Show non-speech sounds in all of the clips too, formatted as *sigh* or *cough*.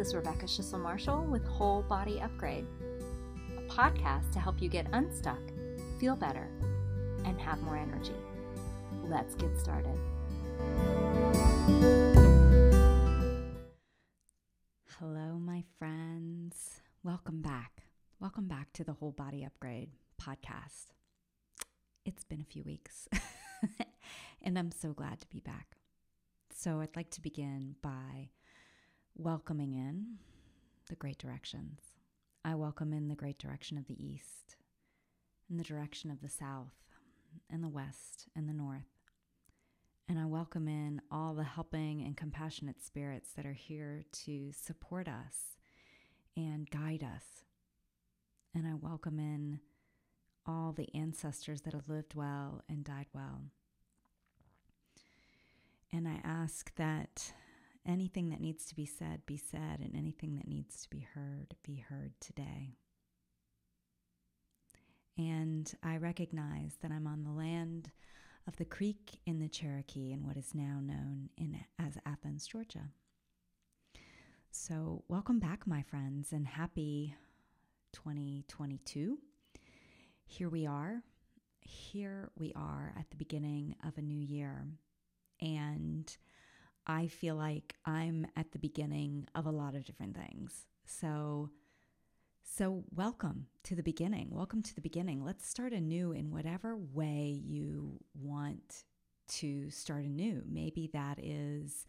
is Rebecca Schissel Marshall with Whole Body Upgrade, a podcast to help you get unstuck, feel better, and have more energy. Let's get started. Hello, my friends. Welcome back. Welcome back to the Whole Body Upgrade podcast. It's been a few weeks, *laughs* and I'm so glad to be back. So, I'd like to begin by welcoming in the great directions. I welcome in the great direction of the east, and the direction of the south, and the west, and the north. And I welcome in all the helping and compassionate spirits that are here to support us and guide us. And I welcome in all the ancestors that have lived well and died well. And I ask that anything that needs to be said be said, and anything that needs to be heard be heard today. And I recognize that I'm on the land of the creek in the Cherokee in what is now known in, as Athens, Georgia. So, welcome back, my friends, and happy 2022. Here we are. Here we are at the beginning of a new year. And I feel like I'm at the beginning of a lot of different things. So, so welcome to the beginning. Welcome to the beginning. Let's start anew in whatever way you want to start anew. Maybe that is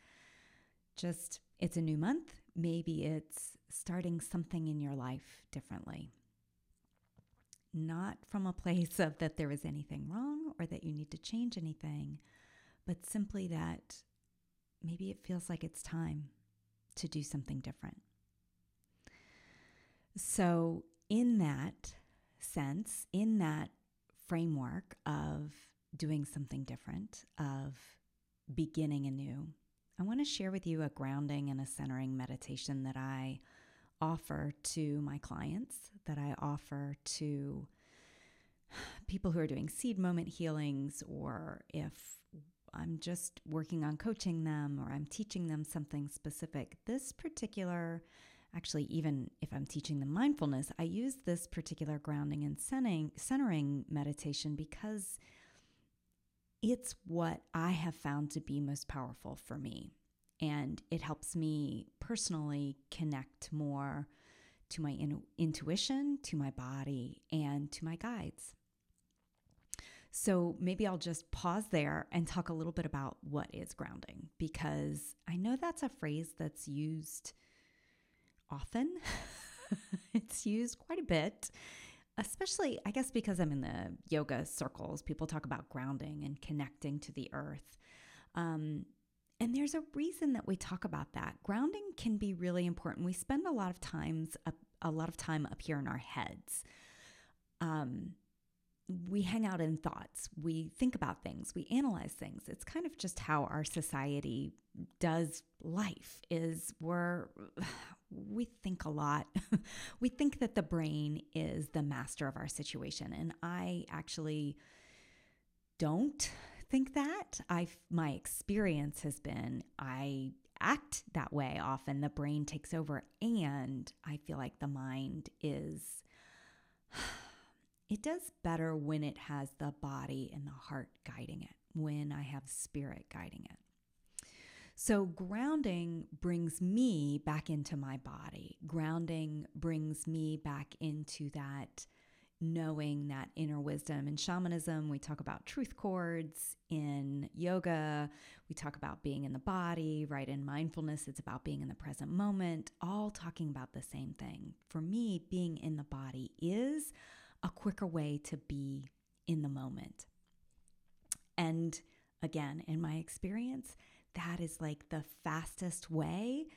just it's a new month. Maybe it's starting something in your life differently. Not from a place of that there is anything wrong or that you need to change anything, but simply that maybe it feels like it's time to do something different. So, in that sense, in that framework of doing something different, of beginning anew, I want to share with you a grounding and a centering meditation that I offer to my clients, that I offer to people who are doing seed moment healings, or if I'm just working on coaching them or I'm teaching them something specific. This particular, actually, even if I'm teaching them mindfulness, I use this particular grounding and centering, centering meditation because it's what I have found to be most powerful for me. And it helps me personally connect more to my in- intuition, to my body, and to my guides. So maybe I'll just pause there and talk a little bit about what is grounding because I know that's a phrase that's used often. *laughs* it's used quite a bit, especially, I guess, because I'm in the yoga circles. People talk about grounding and connecting to the earth. Um, and there's a reason that we talk about that. Grounding can be really important. We spend a lot of times a, a lot of time up here in our heads. Um, we hang out in thoughts, we think about things, we analyze things. It's kind of just how our society does life is we're *sighs* we think a lot. *laughs* we think that the brain is the master of our situation and I actually don't think that. I my experience has been I act that way often the brain takes over and I feel like the mind is *sighs* it does better when it has the body and the heart guiding it, when I have spirit guiding it. So, grounding brings me back into my body. Grounding brings me back into that knowing that inner wisdom. In shamanism, we talk about truth cords. In yoga, we talk about being in the body, right? In mindfulness, it's about being in the present moment, all talking about the same thing. For me, being in the body is a quicker way to be in the moment. And again, in my experience, that is like the fastest way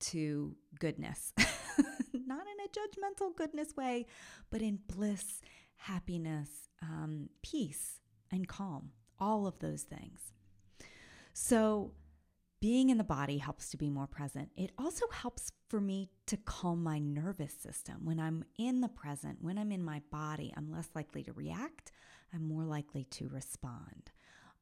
to goodness. *laughs* Not in a judgmental goodness way, but in bliss, happiness, um, peace, and calm. All of those things. So, being in the body helps to be more present. It also helps for me to calm my nervous system. When I'm in the present, when I'm in my body, I'm less likely to react, I'm more likely to respond.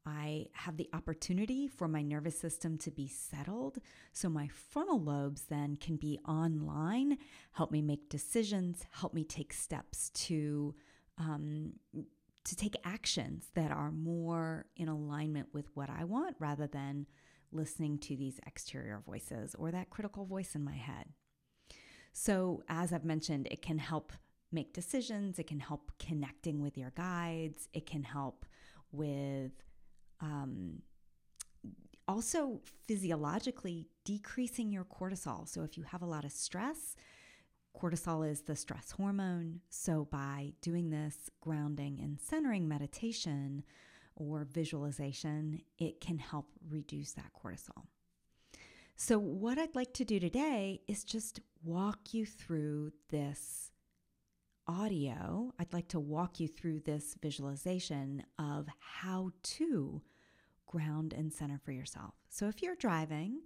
I have the opportunity for my nervous system to be settled. So my frontal lobes then can be online, help me make decisions, help me take steps to. Um, to take actions that are more in alignment with what I want rather than listening to these exterior voices or that critical voice in my head. So, as I've mentioned, it can help make decisions, it can help connecting with your guides, it can help with um, also physiologically decreasing your cortisol. So, if you have a lot of stress, cortisol is the stress hormone. So, by doing this grounding and centering meditation or visualization, it can help reduce that cortisol. So, what I'd like to do today is just walk you through this audio. I'd like to walk you through this visualization of how to ground and center for yourself. So if you're driving,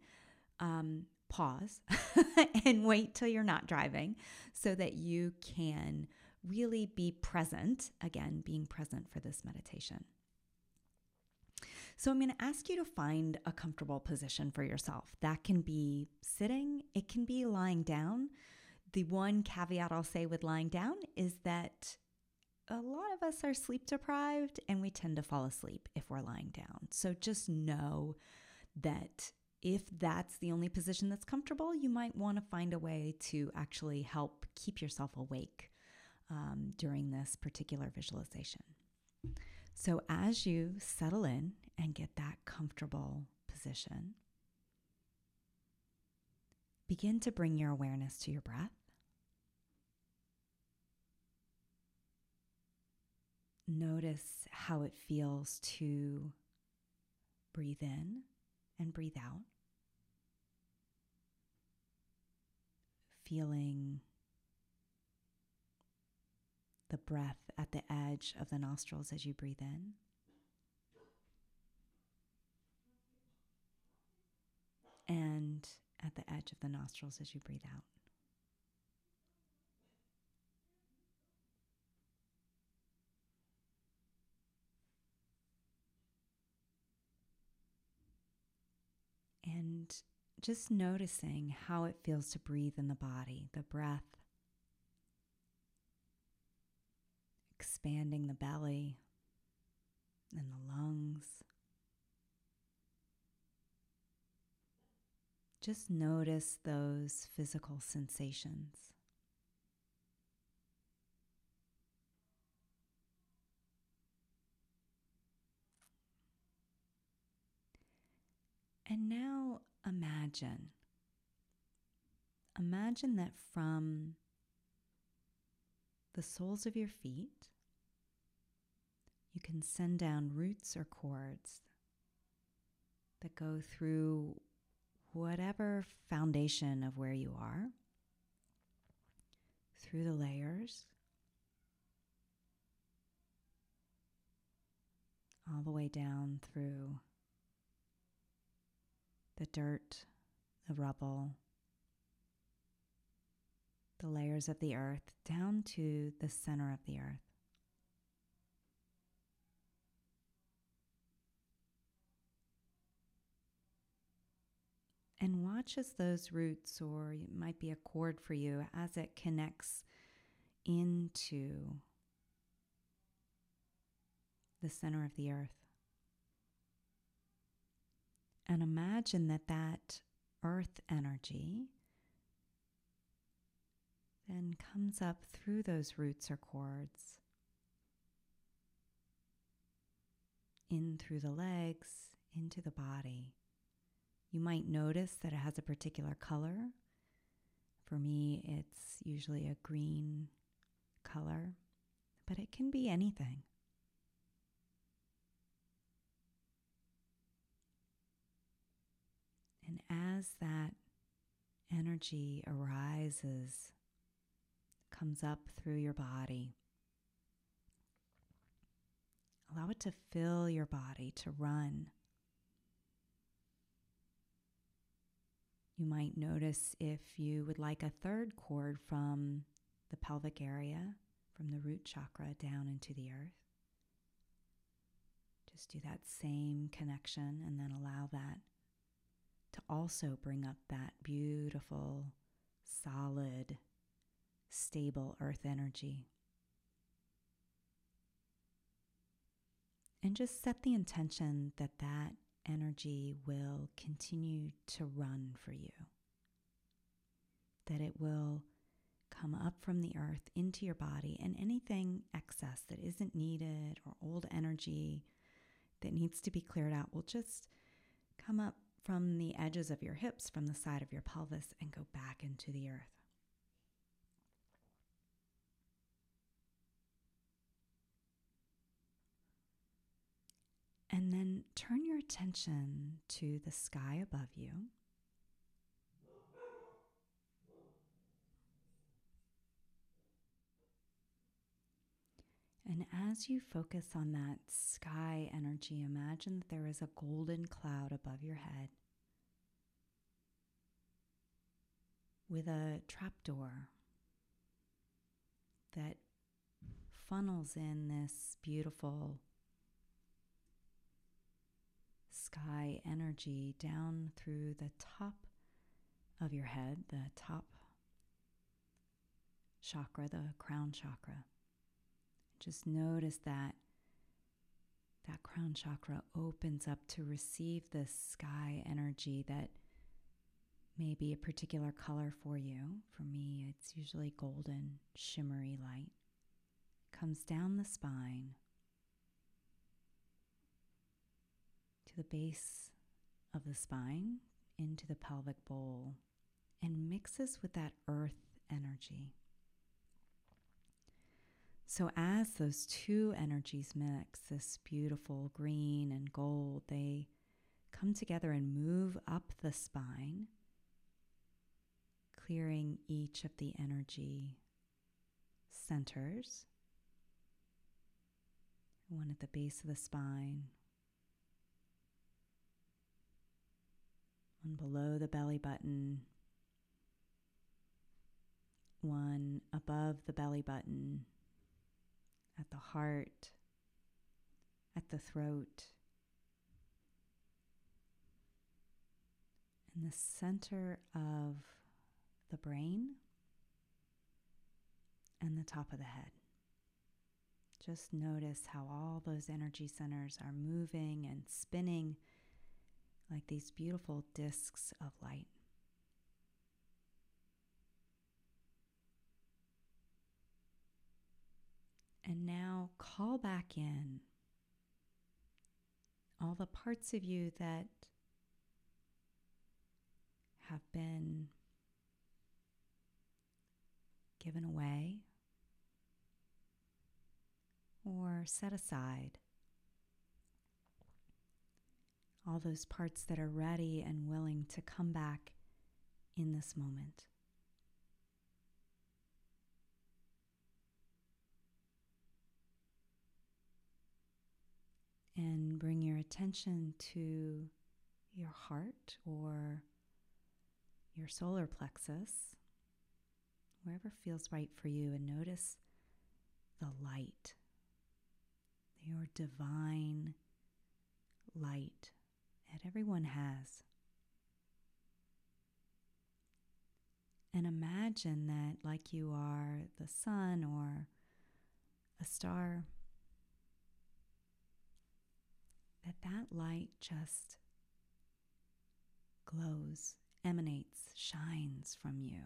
um, pause *laughs* and wait till you're not driving so that you can really be present, again, being present for this meditation. So, I'm going to ask you to find a comfortable position for yourself. That can be sitting, it can be lying down. The one caveat I'll say with lying down is that a lot of us are sleep deprived and we tend to fall asleep if we're lying down. So just know that if that's the only position that's comfortable, you might want to find a way to actually help keep yourself awake um, during this particular visualization. So as you settle in and get that comfortable position, begin to bring your awareness to your breath. Notice how it feels to breathe in and breathe out. Feeling the breath at the edge of the nostrils as you breathe in. And at the edge of the nostrils as you breathe out. and just noticing how it feels to breathe in the body, the breath, expanding the belly and the lungs. Just notice those physical sensations. And now imagine. Imagine that from the soles of your feet, you can send down roots or cords that go through whatever foundation of where you are, through the layers, all the way down through the dirt, the rubble, the layers of the earth down to the center of the earth. As those roots, or it might be a cord for you, as it connects into the center of the earth. And imagine that that earth energy then comes up through those roots or cords, in through the legs, into the body. You might notice that it has a particular color. For me, it's usually a green color, but it can be anything. And as that energy arises, comes up through your body, allow it to fill your body, to run. You might notice if you would like a third cord from the pelvic area, from the root chakra down into the earth. Just do that same connection and then allow that to also bring up that beautiful, solid, stable earth energy. And just set the intention that that energy will continue to run for you, that it will come up from the earth into your body, and anything excess that isn't needed or old energy that needs to be cleared out will just come up from the edges of your hips, from the side of your pelvis, and go back into the earth. And turn your attention to the sky above you. And as you focus on that sky energy, imagine that there is a golden cloud above your head with a trapdoor that funnels in this beautiful sky energy down through the top of your head, the top chakra, the crown chakra. Just notice that that crown chakra opens up to receive this sky energy that may be a particular color for you. For me, it's usually golden, shimmery light. Comes down the spine to the base of the spine into the pelvic bowl and mixes with that earth energy. So, as those two energies mix, this beautiful green and gold, they come together and move up the spine, clearing each of the energy centers. One at the base of the spine, one below the belly button, one above the belly button at the heart, at the throat, in the center of the brain and the top of the head. Just notice how all those energy centers are moving and spinning like these beautiful discs of light. And now call back in all the parts of you that have been given away or set aside. All those parts that are ready and willing to come back in this moment. and bring your attention to your heart or your solar plexus, wherever feels right for you, and notice the light, your divine light that everyone has. And imagine that, like you are the sun or a star, that that light just glows, emanates, shines from you,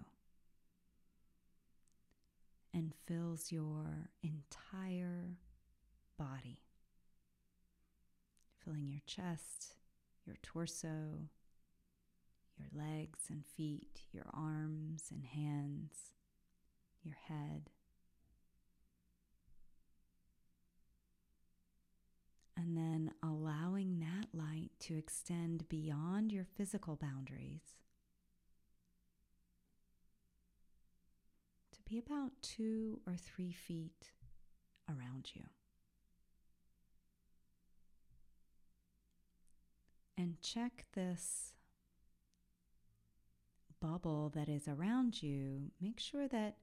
and fills your entire body, filling your chest, your torso, your legs and feet, your arms and hands, your head. And then allowing that light to extend beyond your physical boundaries to be about two or three feet around you. And check this bubble that is around you. Make sure that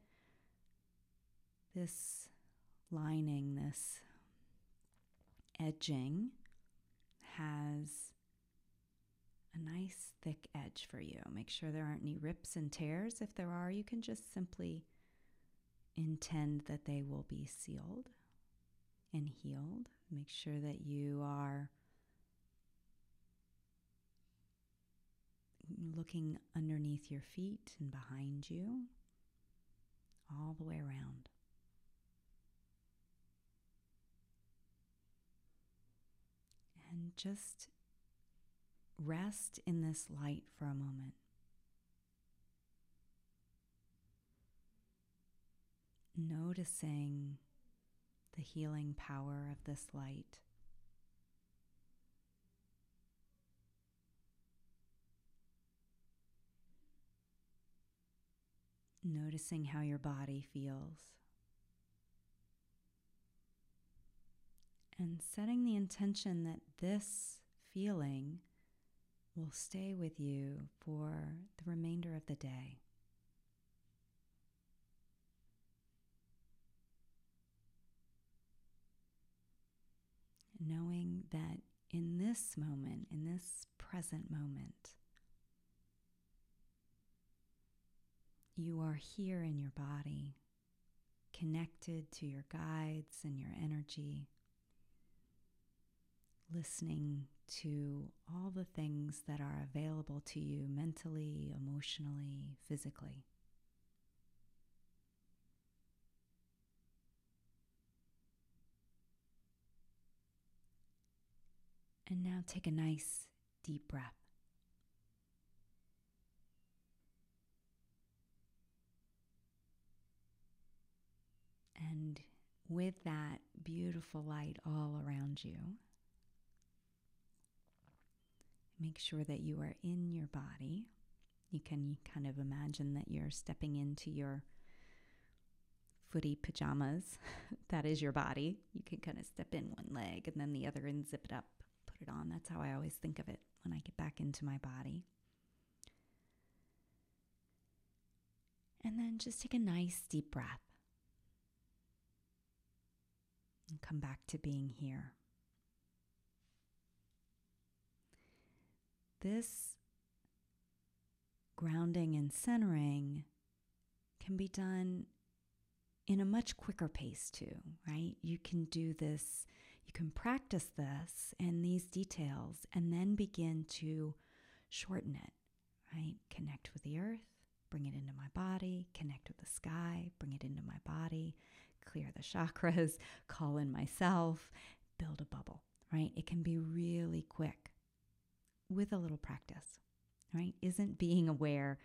this lining, this edging has a nice thick edge for you. Make sure there aren't any rips and tears. If there are, you can just simply intend that they will be sealed and healed. Make sure that you are looking underneath your feet and behind you, all the way around. And just rest in this light for a moment. Noticing the healing power of this light. Noticing how your body feels. And setting the intention that this feeling will stay with you for the remainder of the day. Knowing that in this moment, in this present moment, you are here in your body, connected to your guides and your energy listening to all the things that are available to you mentally, emotionally, physically. And now take a nice deep breath. And with that beautiful light all around you, Make sure that you are in your body. You can kind of imagine that you're stepping into your footy pajamas. *laughs* that is your body. You can kind of step in one leg and then the other and zip it up, put it on. That's how I always think of it when I get back into my body. And then just take a nice deep breath and come back to being here. this grounding and centering can be done in a much quicker pace, too, right? You can do this, you can practice this and these details, and then begin to shorten it, right? Connect with the earth, bring it into my body, connect with the sky, bring it into my body, clear the chakras, *laughs* call in myself, build a bubble, right? It can be really quick with a little practice, right? Isn't being aware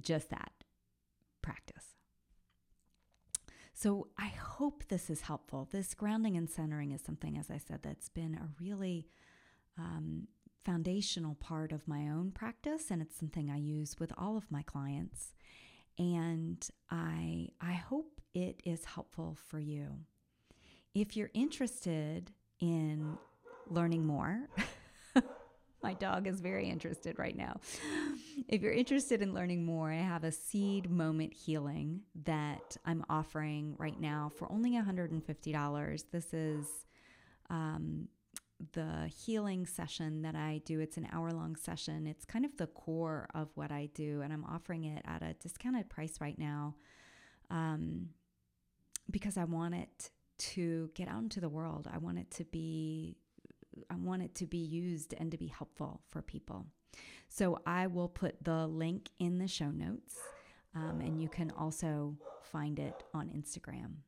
just that practice? So I hope this is helpful. This grounding and centering is something, as I said, that's been a really um, foundational part of my own practice, and it's something I use with all of my clients. And I I hope it is helpful for you. If you're interested in learning more. *laughs* My dog is very interested right now. If you're interested in learning more, I have a seed moment healing that I'm offering right now for only $150. This is um, the healing session that I do. It's an hour long session. It's kind of the core of what I do, and I'm offering it at a discounted price right now um, because I want it to get out into the world. I want it to be I want it to be used and to be helpful for people. So I will put the link in the show notes, um, and you can also find it on Instagram.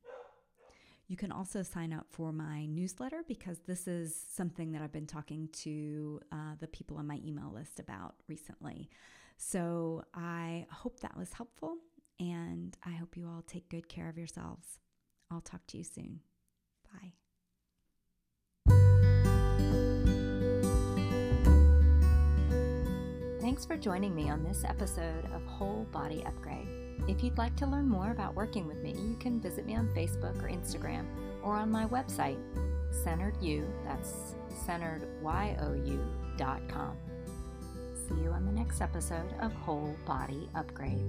You can also sign up for my newsletter because this is something that I've been talking to uh, the people on my email list about recently. So I hope that was helpful, and I hope you all take good care of yourselves. I'll talk to you soon. Bye. Thanks for joining me on this episode of Whole Body Upgrade. If you'd like to learn more about working with me, you can visit me on Facebook or Instagram or on my website, Centered You, that's centeredyou.com. See you on the next episode of Whole Body Upgrade.